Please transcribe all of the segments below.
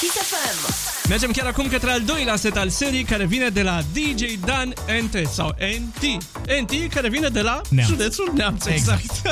Kiss FM. Mergem chiar acum către al doilea set al serii care vine de la DJ Dan NT sau NT. NT care vine de la Neamț. județul Neamț, exact.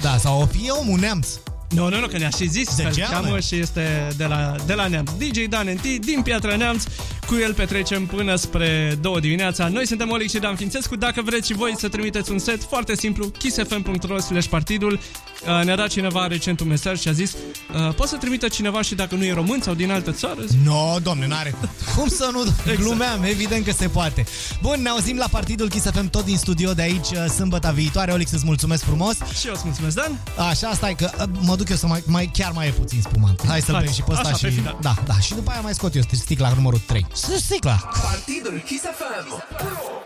Da, sau o fie omul neamț. Nu, nu, nu, că ne-a și zis De că ce, cheamă mă? și este de la, de la Neamț. DJ Dan NT din Piatra Neamț. Cu el petrecem până spre 2 dimineața. Noi suntem Olic și Dan Fințescu. Dacă vreți și voi să trimiteți un set, foarte simplu, kissfm.ro slash partidul. Uh, Ne-a dat cineva recent un mesaj și a zis uh, Poți să trimită cineva și dacă nu e român sau din altă țară? Zic, No, domne, n-are. Cum să nu? Exact. Glumeam, evident că se poate. Bun, ne auzim la Partidul Kiss FM tot din studio de aici, uh, sâmbătă viitoare. Olix, îți mulțumesc frumos. Și eu îți mulțumesc, Dan. Așa, stai că uh, mă duc eu să mai, mai chiar mai e puțin spumant. Hai să-l Hai, bem și pe ăsta așa, și... pe final. Da, da, și după aia mai scot eu sticla numărul 3. Sticla! Partidul Kiss FM.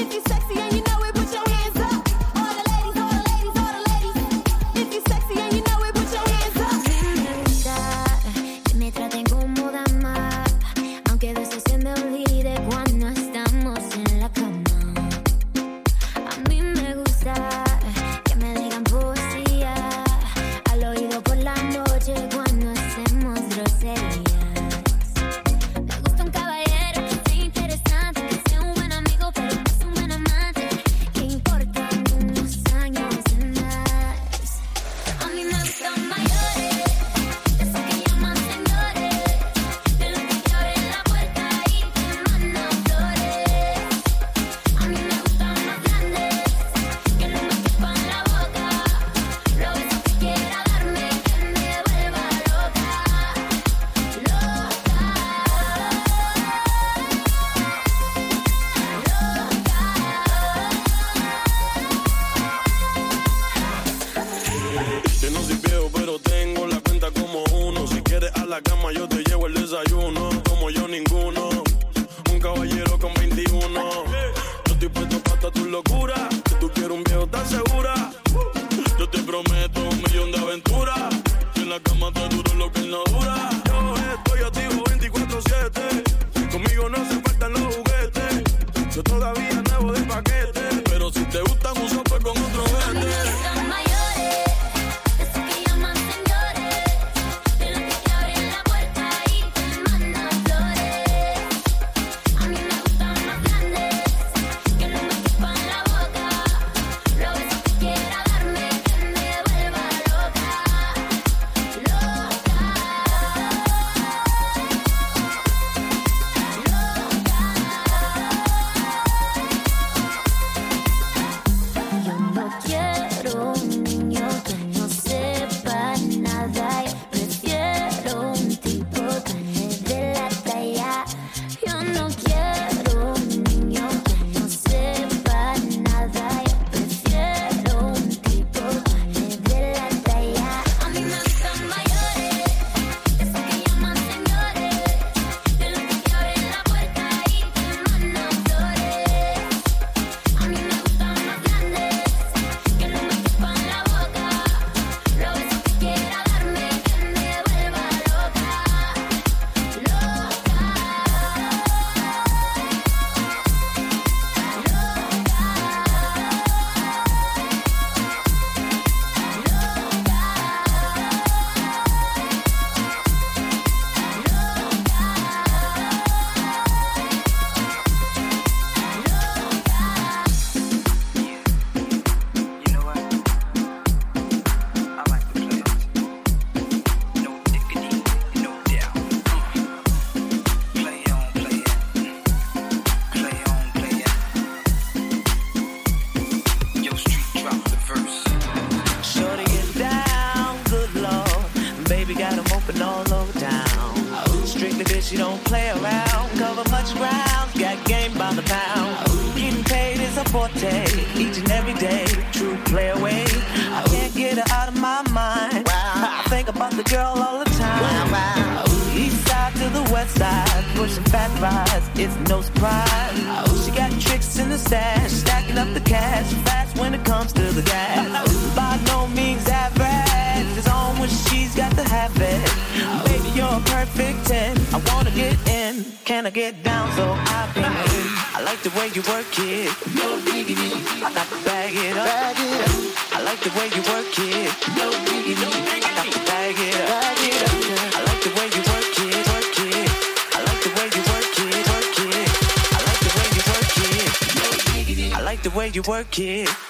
if you to get down, so I've. I like the way you work it. No diggity. I got to bag it up. Bag it up. I like the way you work it. No diggity. I to bag it up. I like the way you work it. I like the way you work it. I like the way you work it. No. I like the way you work it.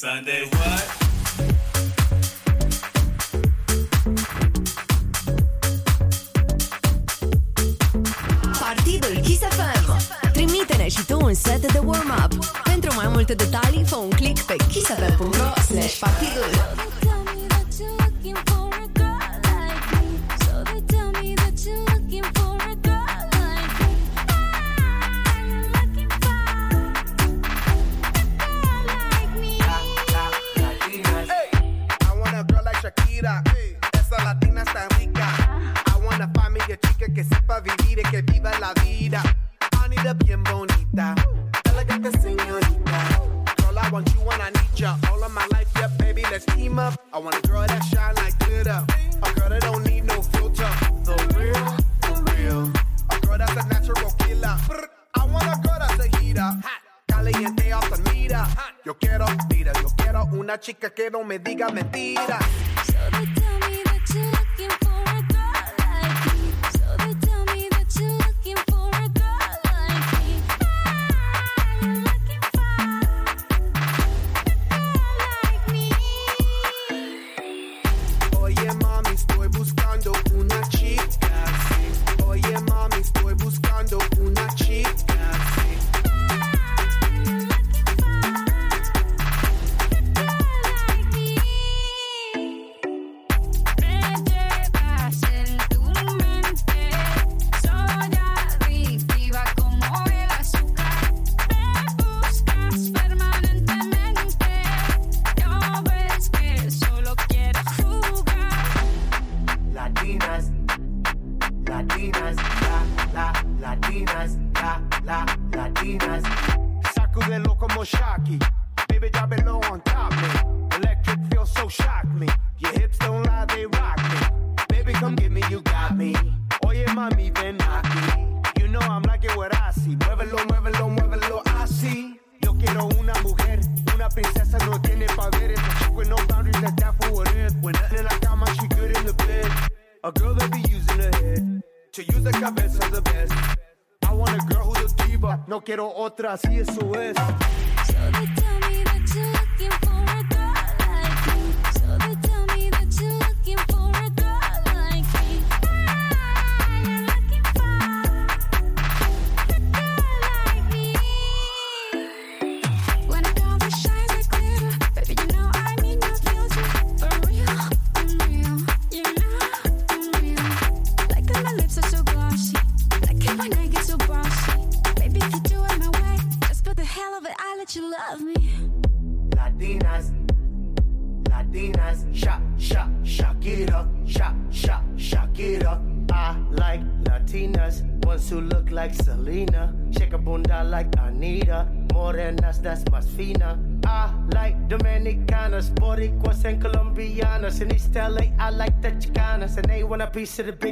Sunday, no me diga mentiras. Piece of the big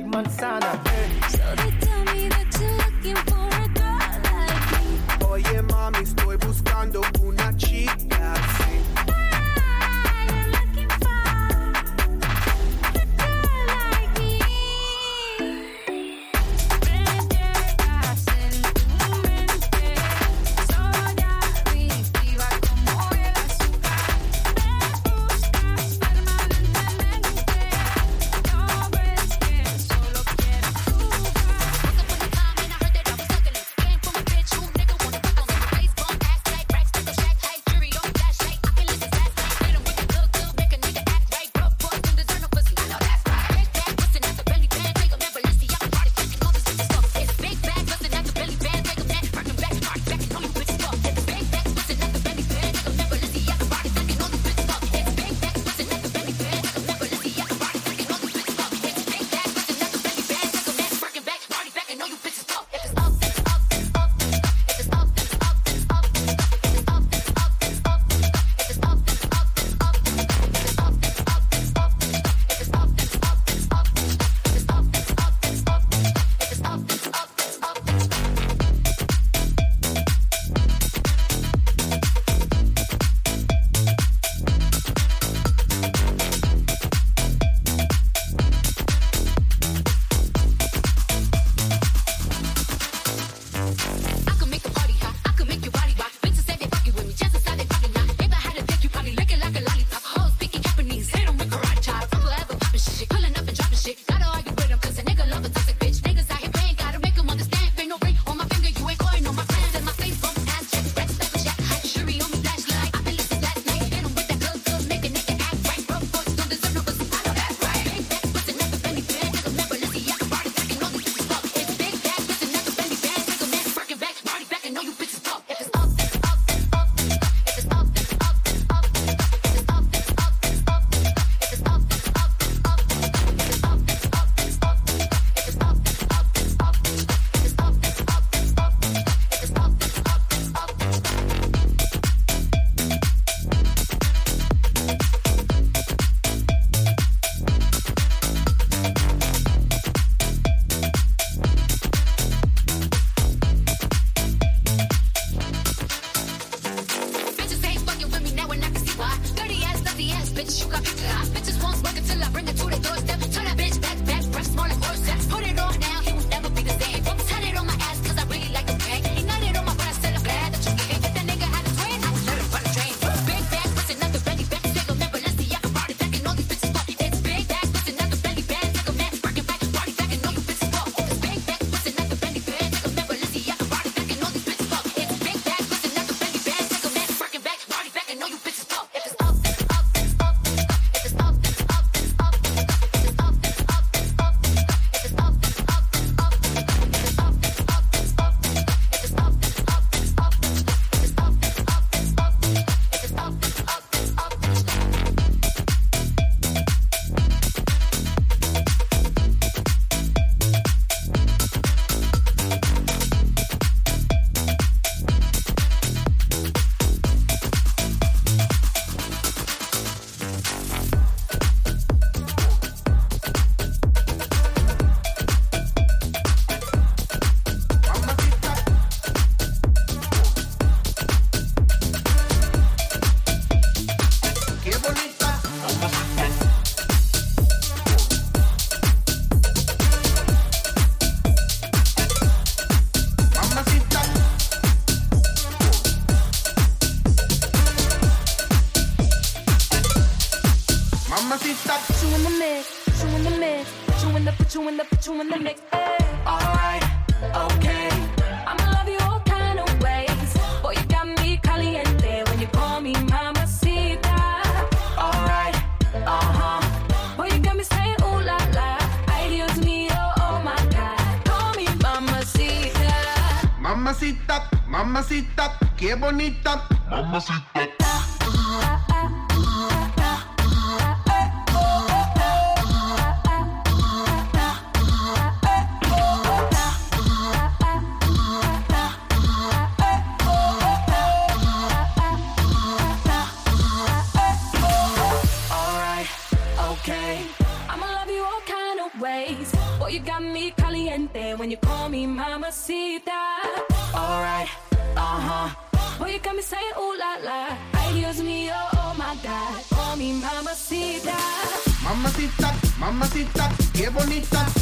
when the. Alright, okay. I'ma love you all kind of ways. You got me caliente when you call me. Alright, uh huh. You got me saying ooh la la. Oh, oh my god. Call me. Mamacita, mamacita, qué bonita. mamacita. Alright, uh huh. Boy, you got me saying ooh la la. Ideas me, oh, oh my god. Call me mamacita. Mamacita, mamacita, qué bonita.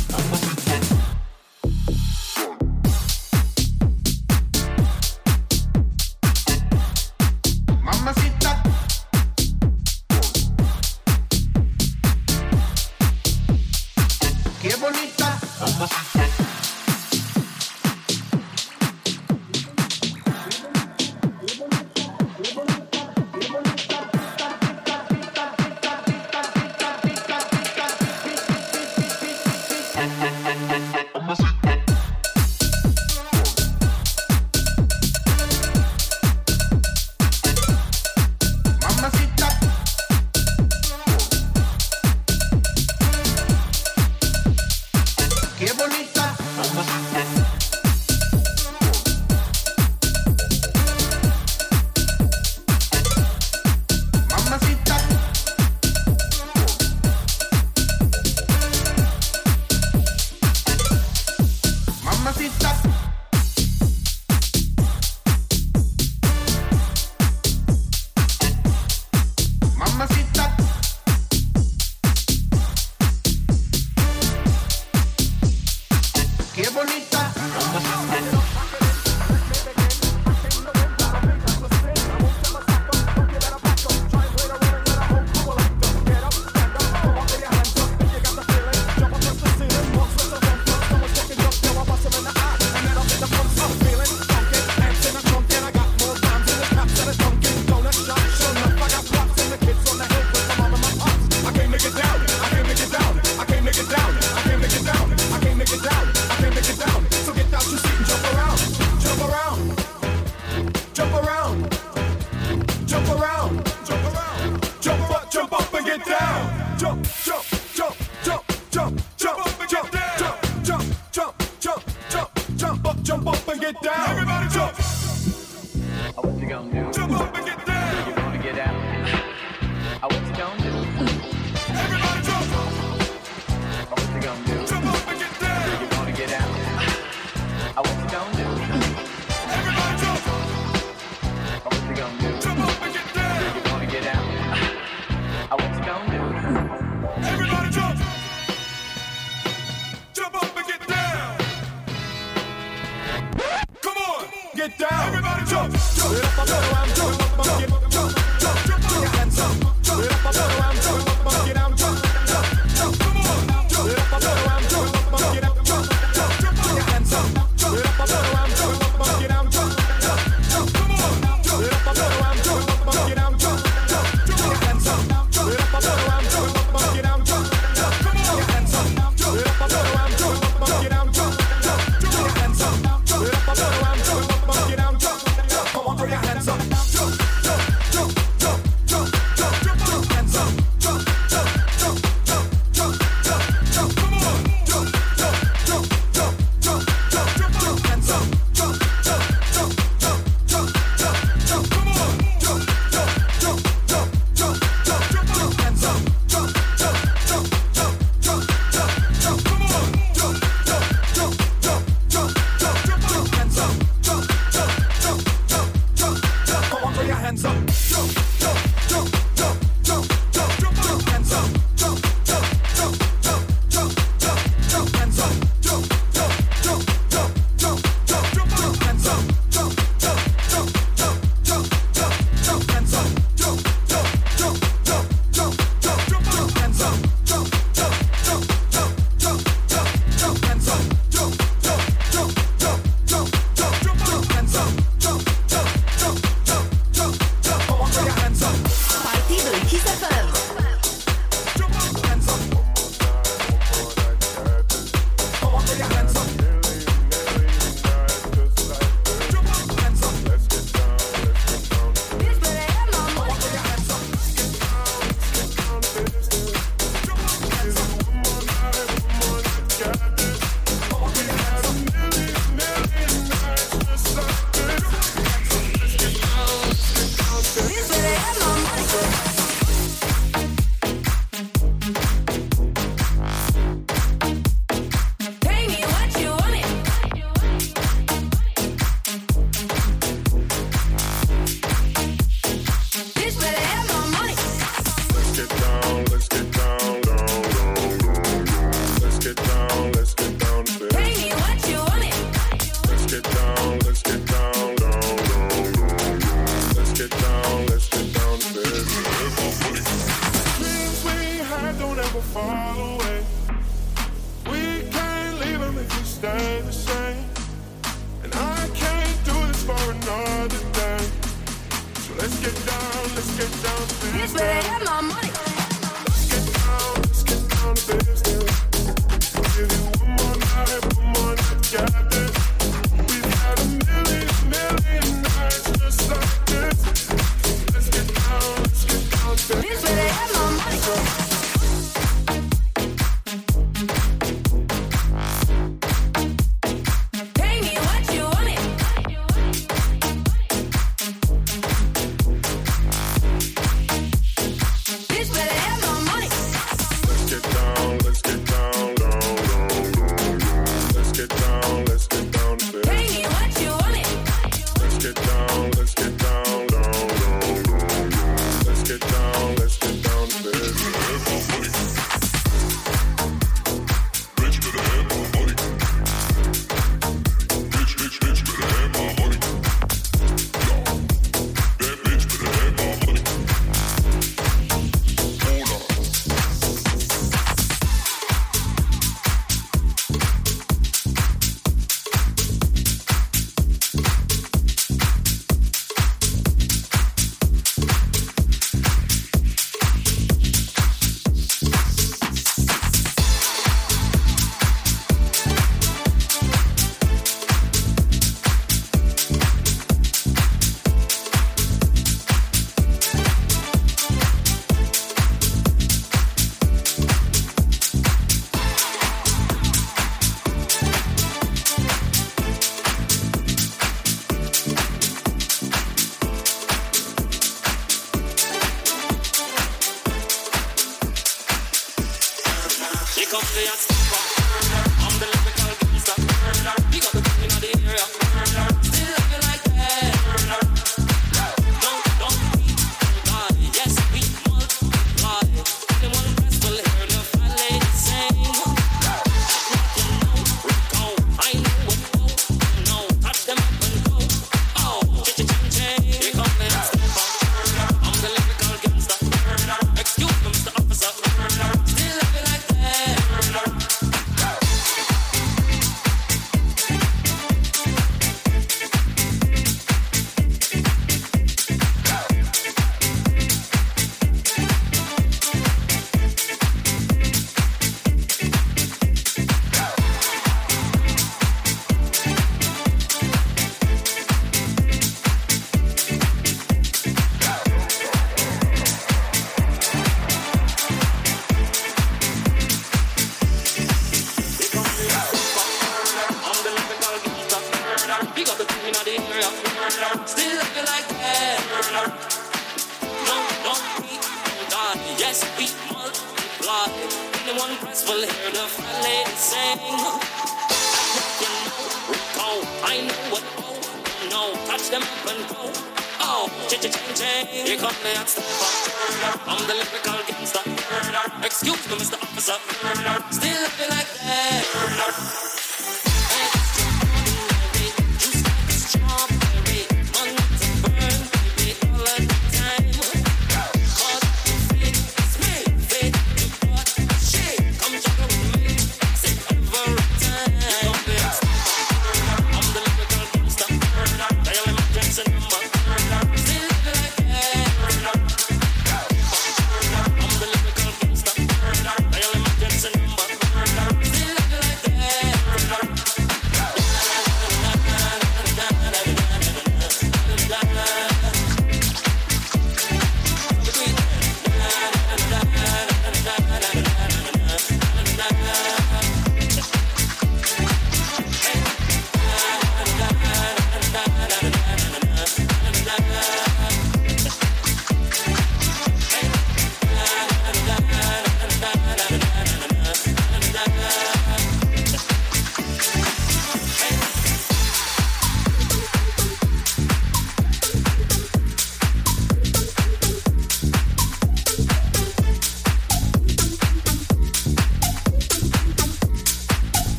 Here to the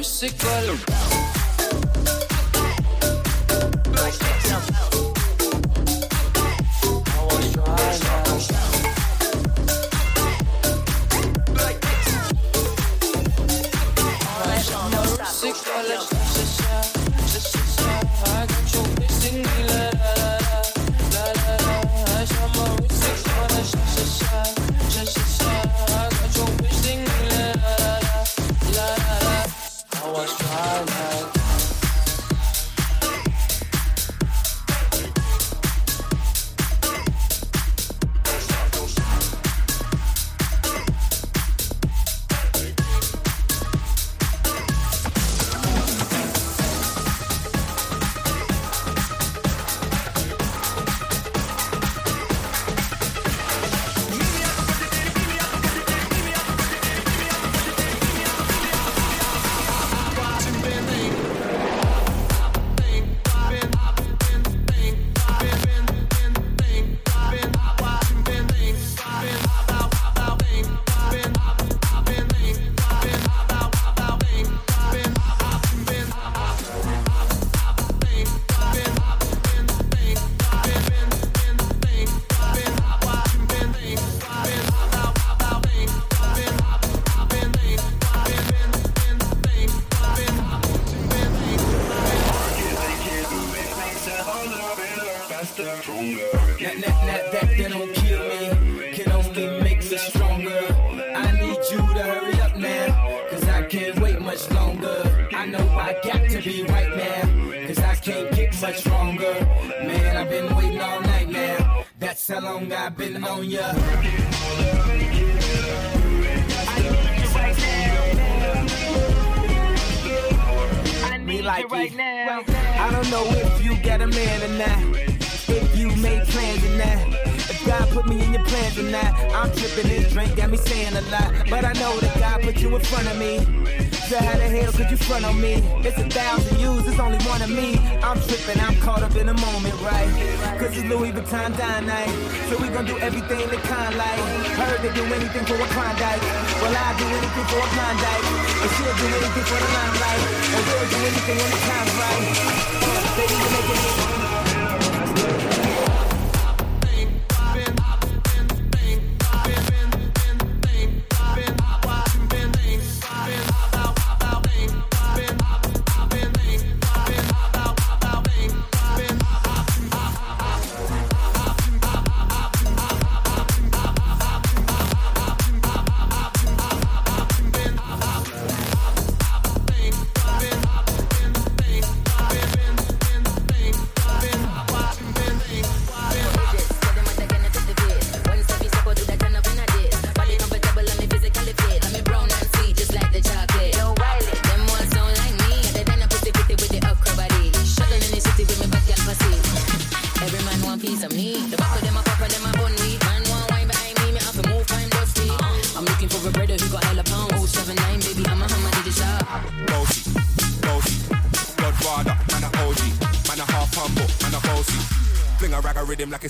shot my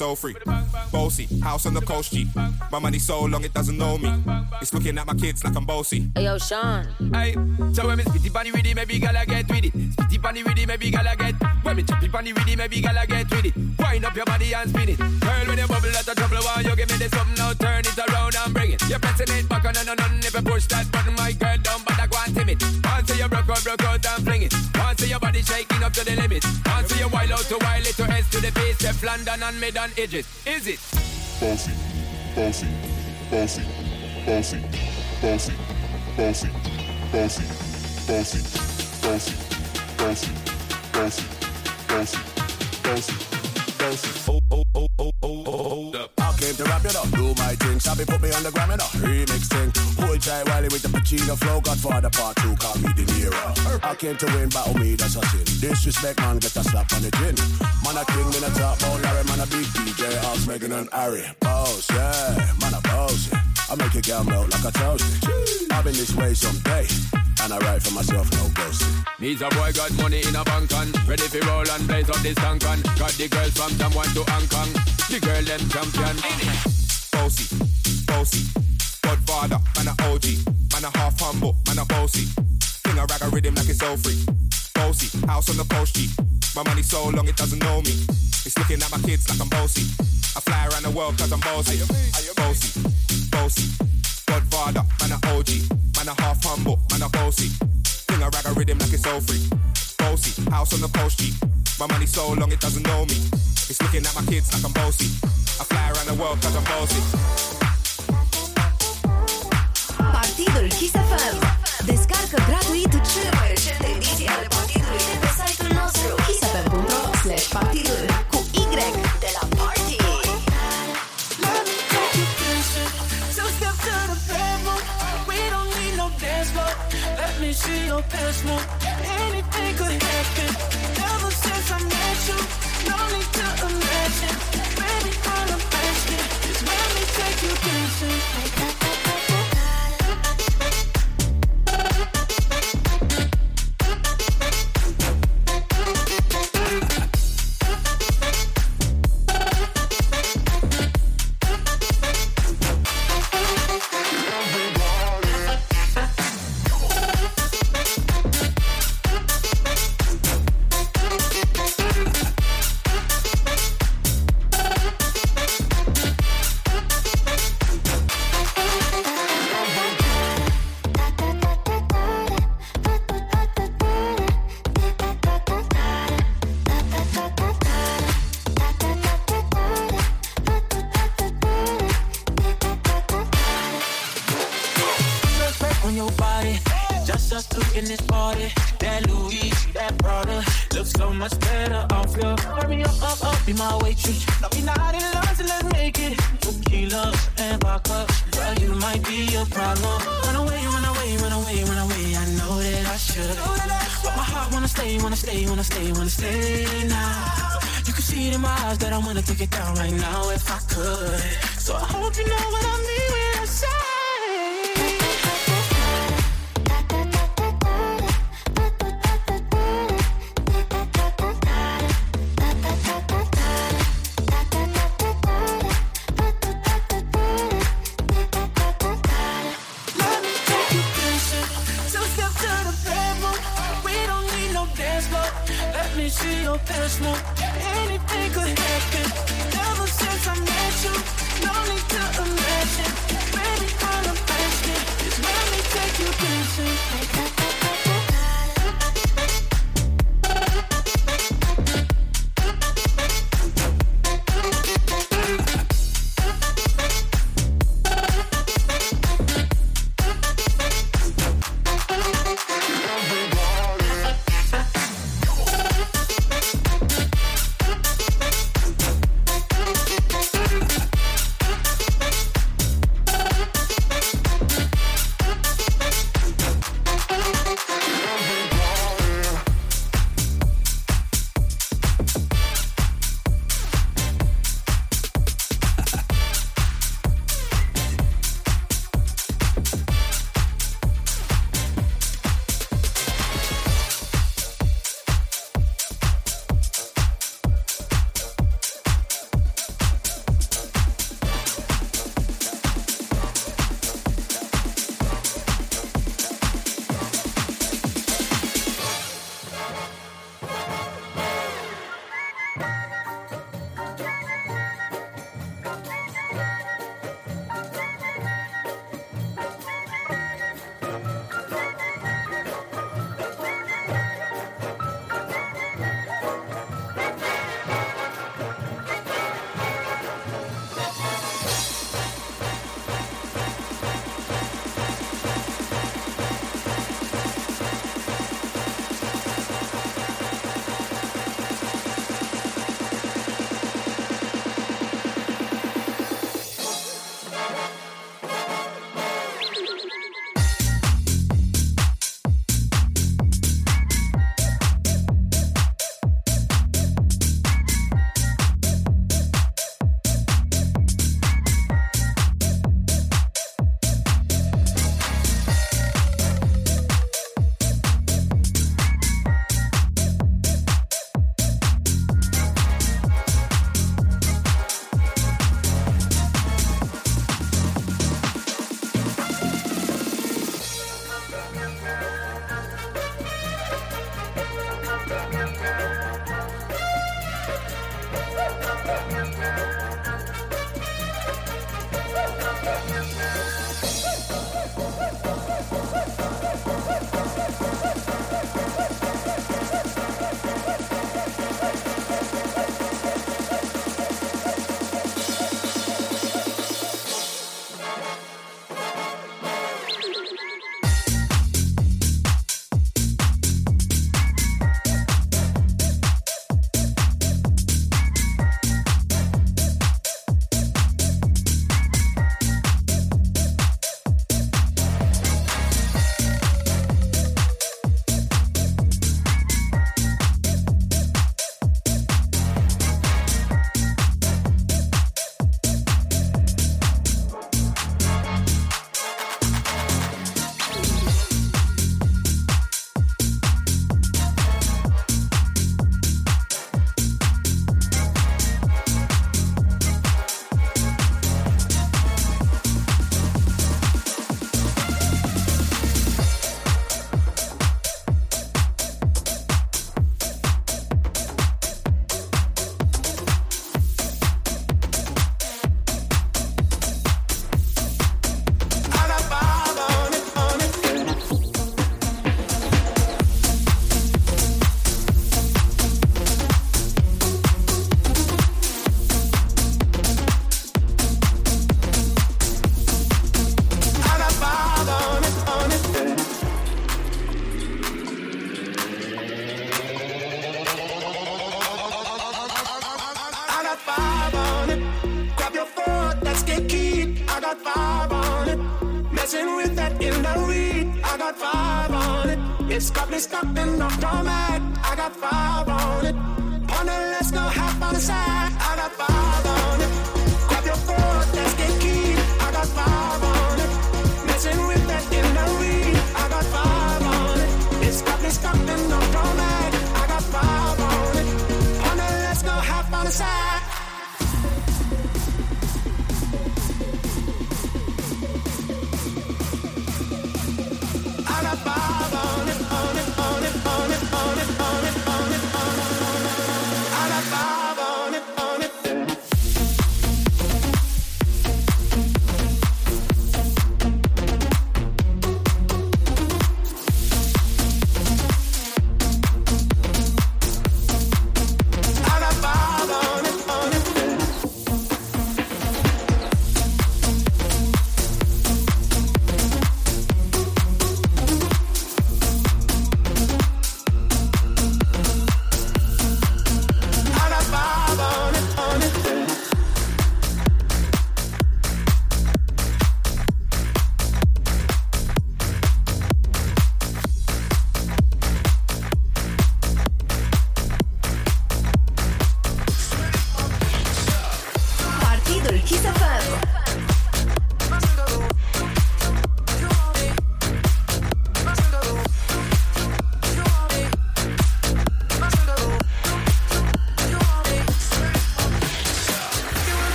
a rhythm like it's all free. Bossy, house on the coast G. My money so long it doesn't know me. It's looking at my kids like I'm bossy. Hey, yo, Sean. Hey, so when me spitty bunny with it, maybe gala get with it. Spitty bunny with it, maybe gala get. When me choppy bunny with it, maybe gala get with it. Wind up your body and spin it. Girl, when you bubble out of trouble, why you give me this something now? Turn it around and bring it. You're pressing it back on and on and if you push that button, my girl down, but I go and timid. Once you broke out, broke out and fling it. Once your body shaking up to the limit. Once you wild out to wild it to S to the base, Step London and mid on edges. Is it? Bossy, bossy, bossy, bossy, bossy, bossy, bossy, bossy, bossy, bossy, bossy, bossy, bossy, bossy. Oh, oh, oh, oh, oh, oh, oh. I came to rap it up, do my thing. Sabi put me on the gram, you know. Remix thing. Hold tight Wiley with the Pacino flow. Godfather part two, call me Niro. I came to win, battle me, that's a sin. Disrespect, man, get a slap on the chin. Man, a king, in a top, oh, Larry, man, a big DJ, House, Megan and Harry. Boss, yeah, man, a boss, yeah. I make a girl melt like a toast. I've been this way someday. And I write for myself, no ghosting. Me's a boy got money in a bank and ready for roll and blaze up this tank and got the girls from Taiwan to Hong Kong. The girl them champion. Bossy, bossy, Godfather, man a OG, man a half humble, man a bossy. Fling a rag a rhythm like it's all free. Bossy, house on the coast G. My money so long it doesn't know me. It's looking at my kids like I'm bossy. I fly around the world cause I'm bossy. Bossy, bossy, Godfather, man a OG, man a half humble, man a bossy. Fling a rag a rhythm like it's all free. Bossy, house on the coast G. My money so long it doesn't know me. It's looking at my kids like I'm bossy. I fly around the world cause I'm bossy. Partydul Kiss FM. Descarcă gratuit cele mai recente ediții ale partidului de pe site-ul nostru kissfm.ro slash partidul cu Y de la Party. Let me take you dancing. Two step to the bedroom. We don't need no dance floor. Let me see your best move. Anything could happen. Ever since I met you, no need to imagine. Baby, all I'm asking is let me take you dancing.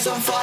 Party's on fire.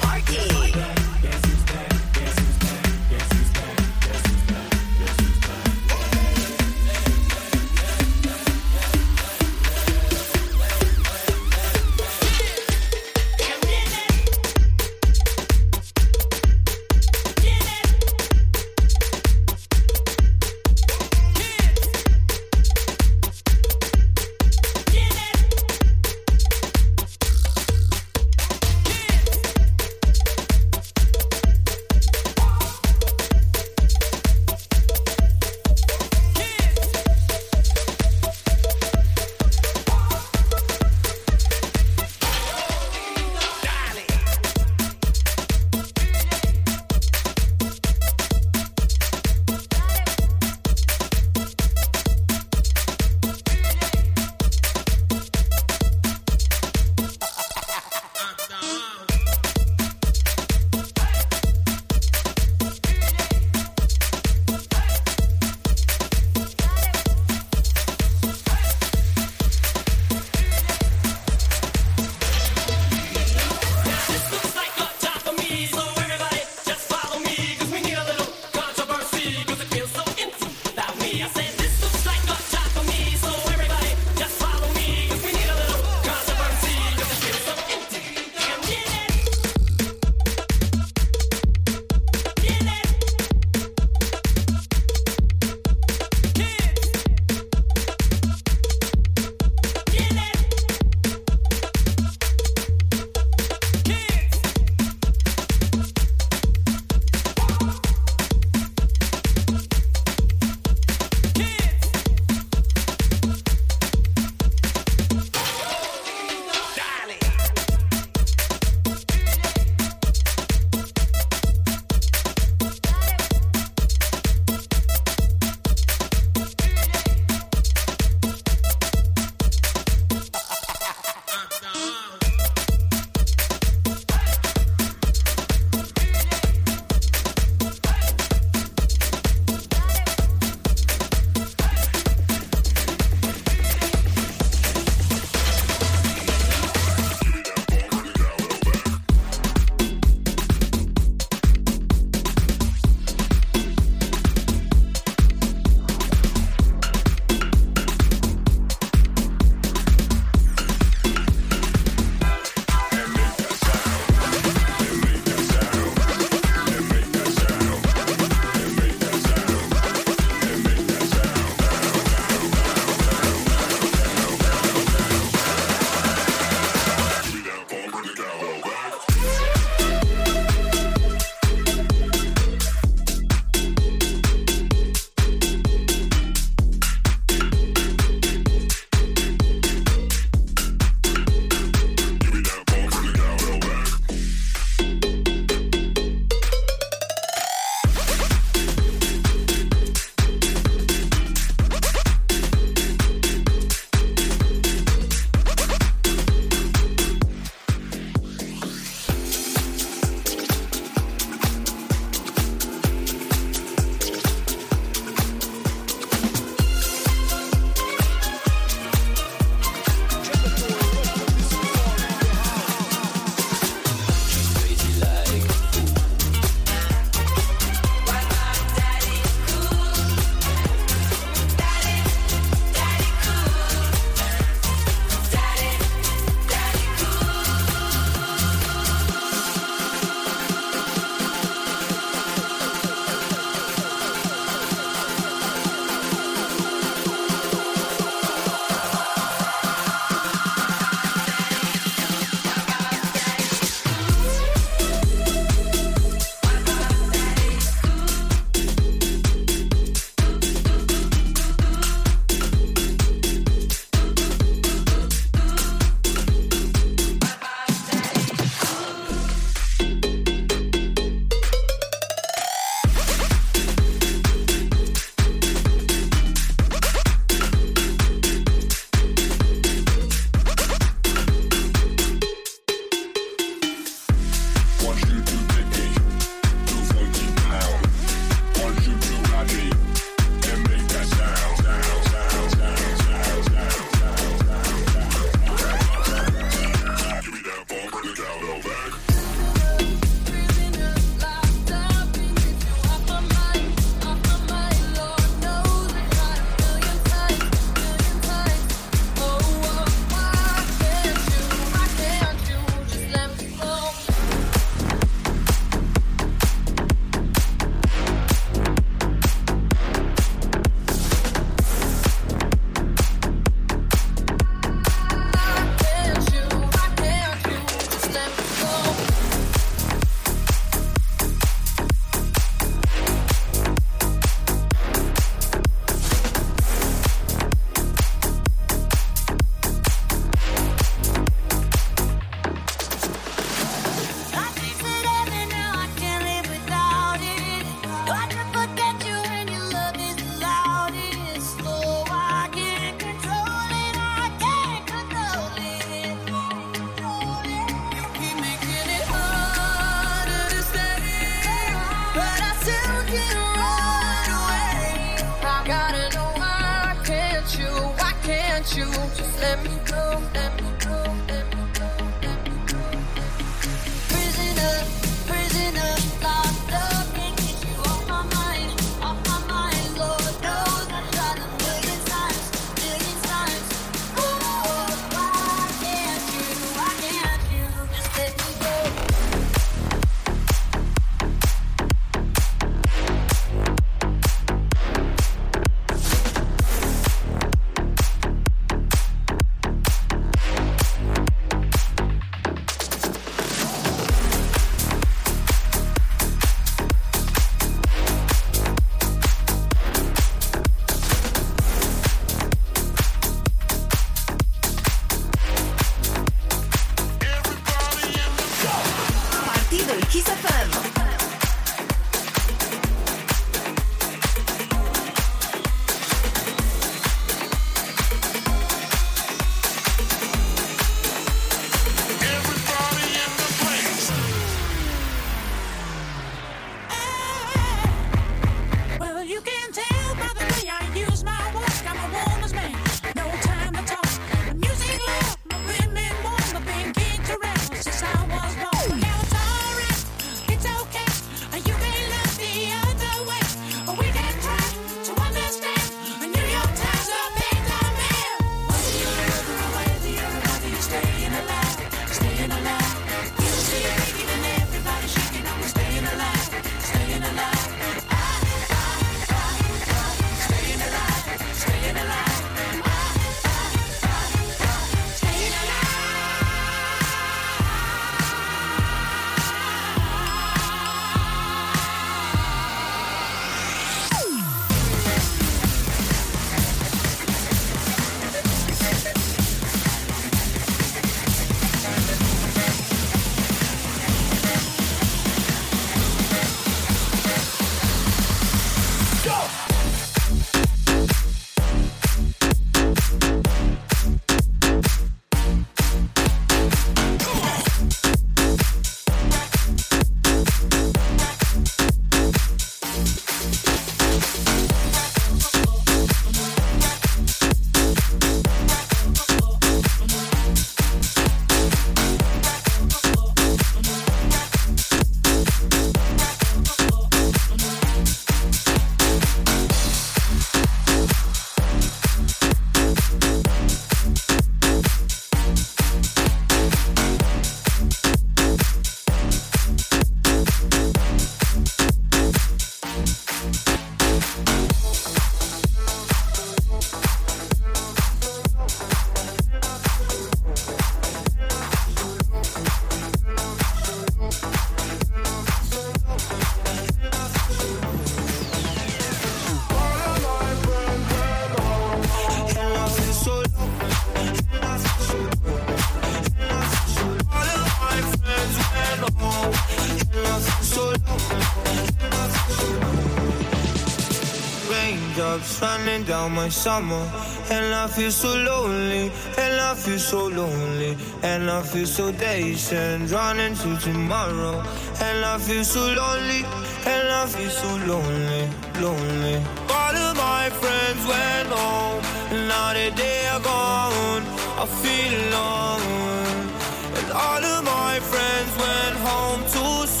Running down my summer, and I feel so lonely, and I feel so lonely, and I feel so patient, running to tomorrow, and I feel so lonely, and I feel so lonely, lonely. All of my friends went home, and now that they are gone, I feel alone. And all of my friends went home too soon,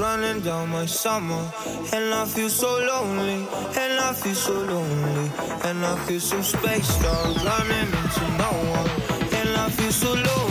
Running down my summer, and I feel so lonely, and I feel so lonely, and I feel so spaced out, running into no one, and I feel so lonely,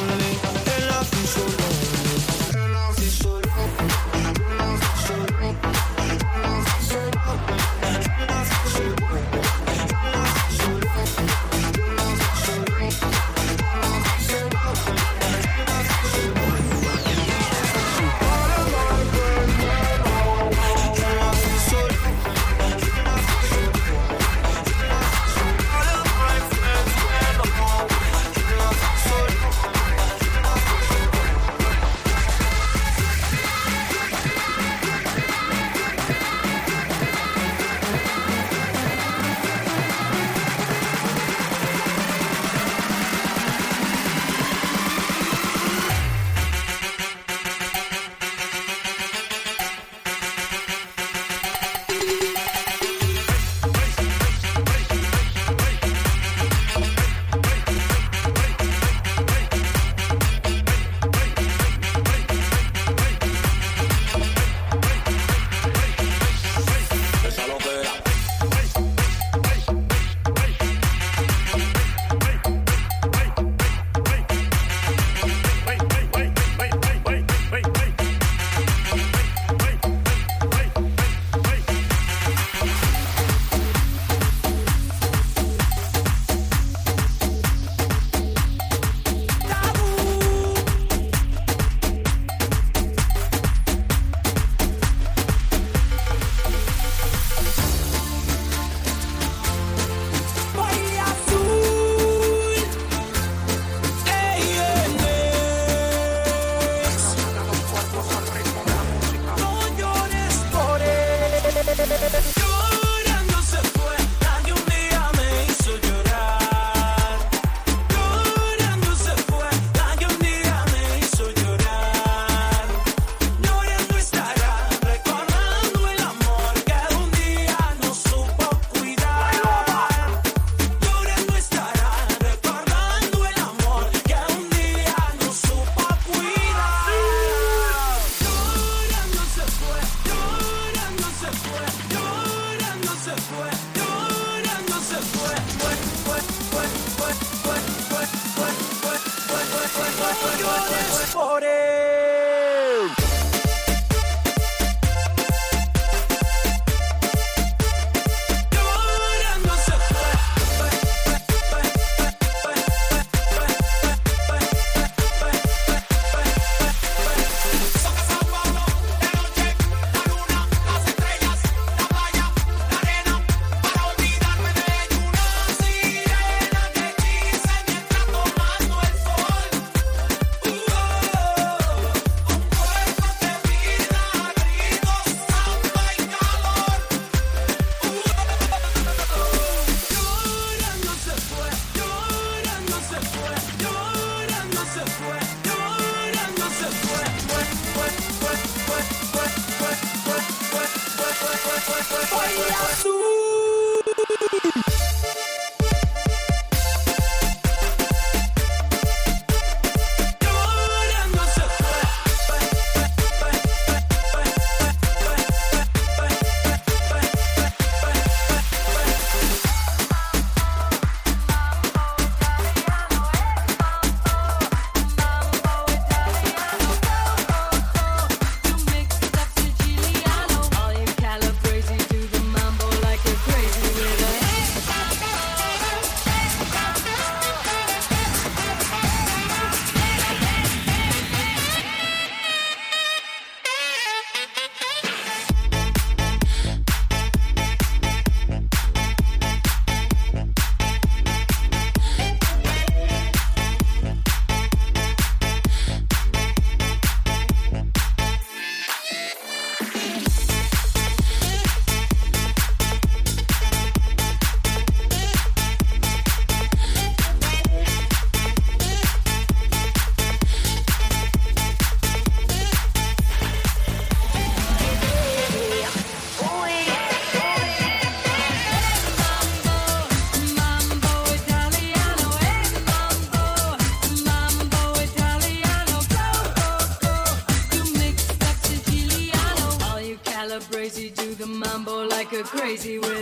crazy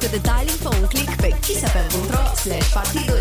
multe detalii, fă un click pe kissfm.ro slash partidul.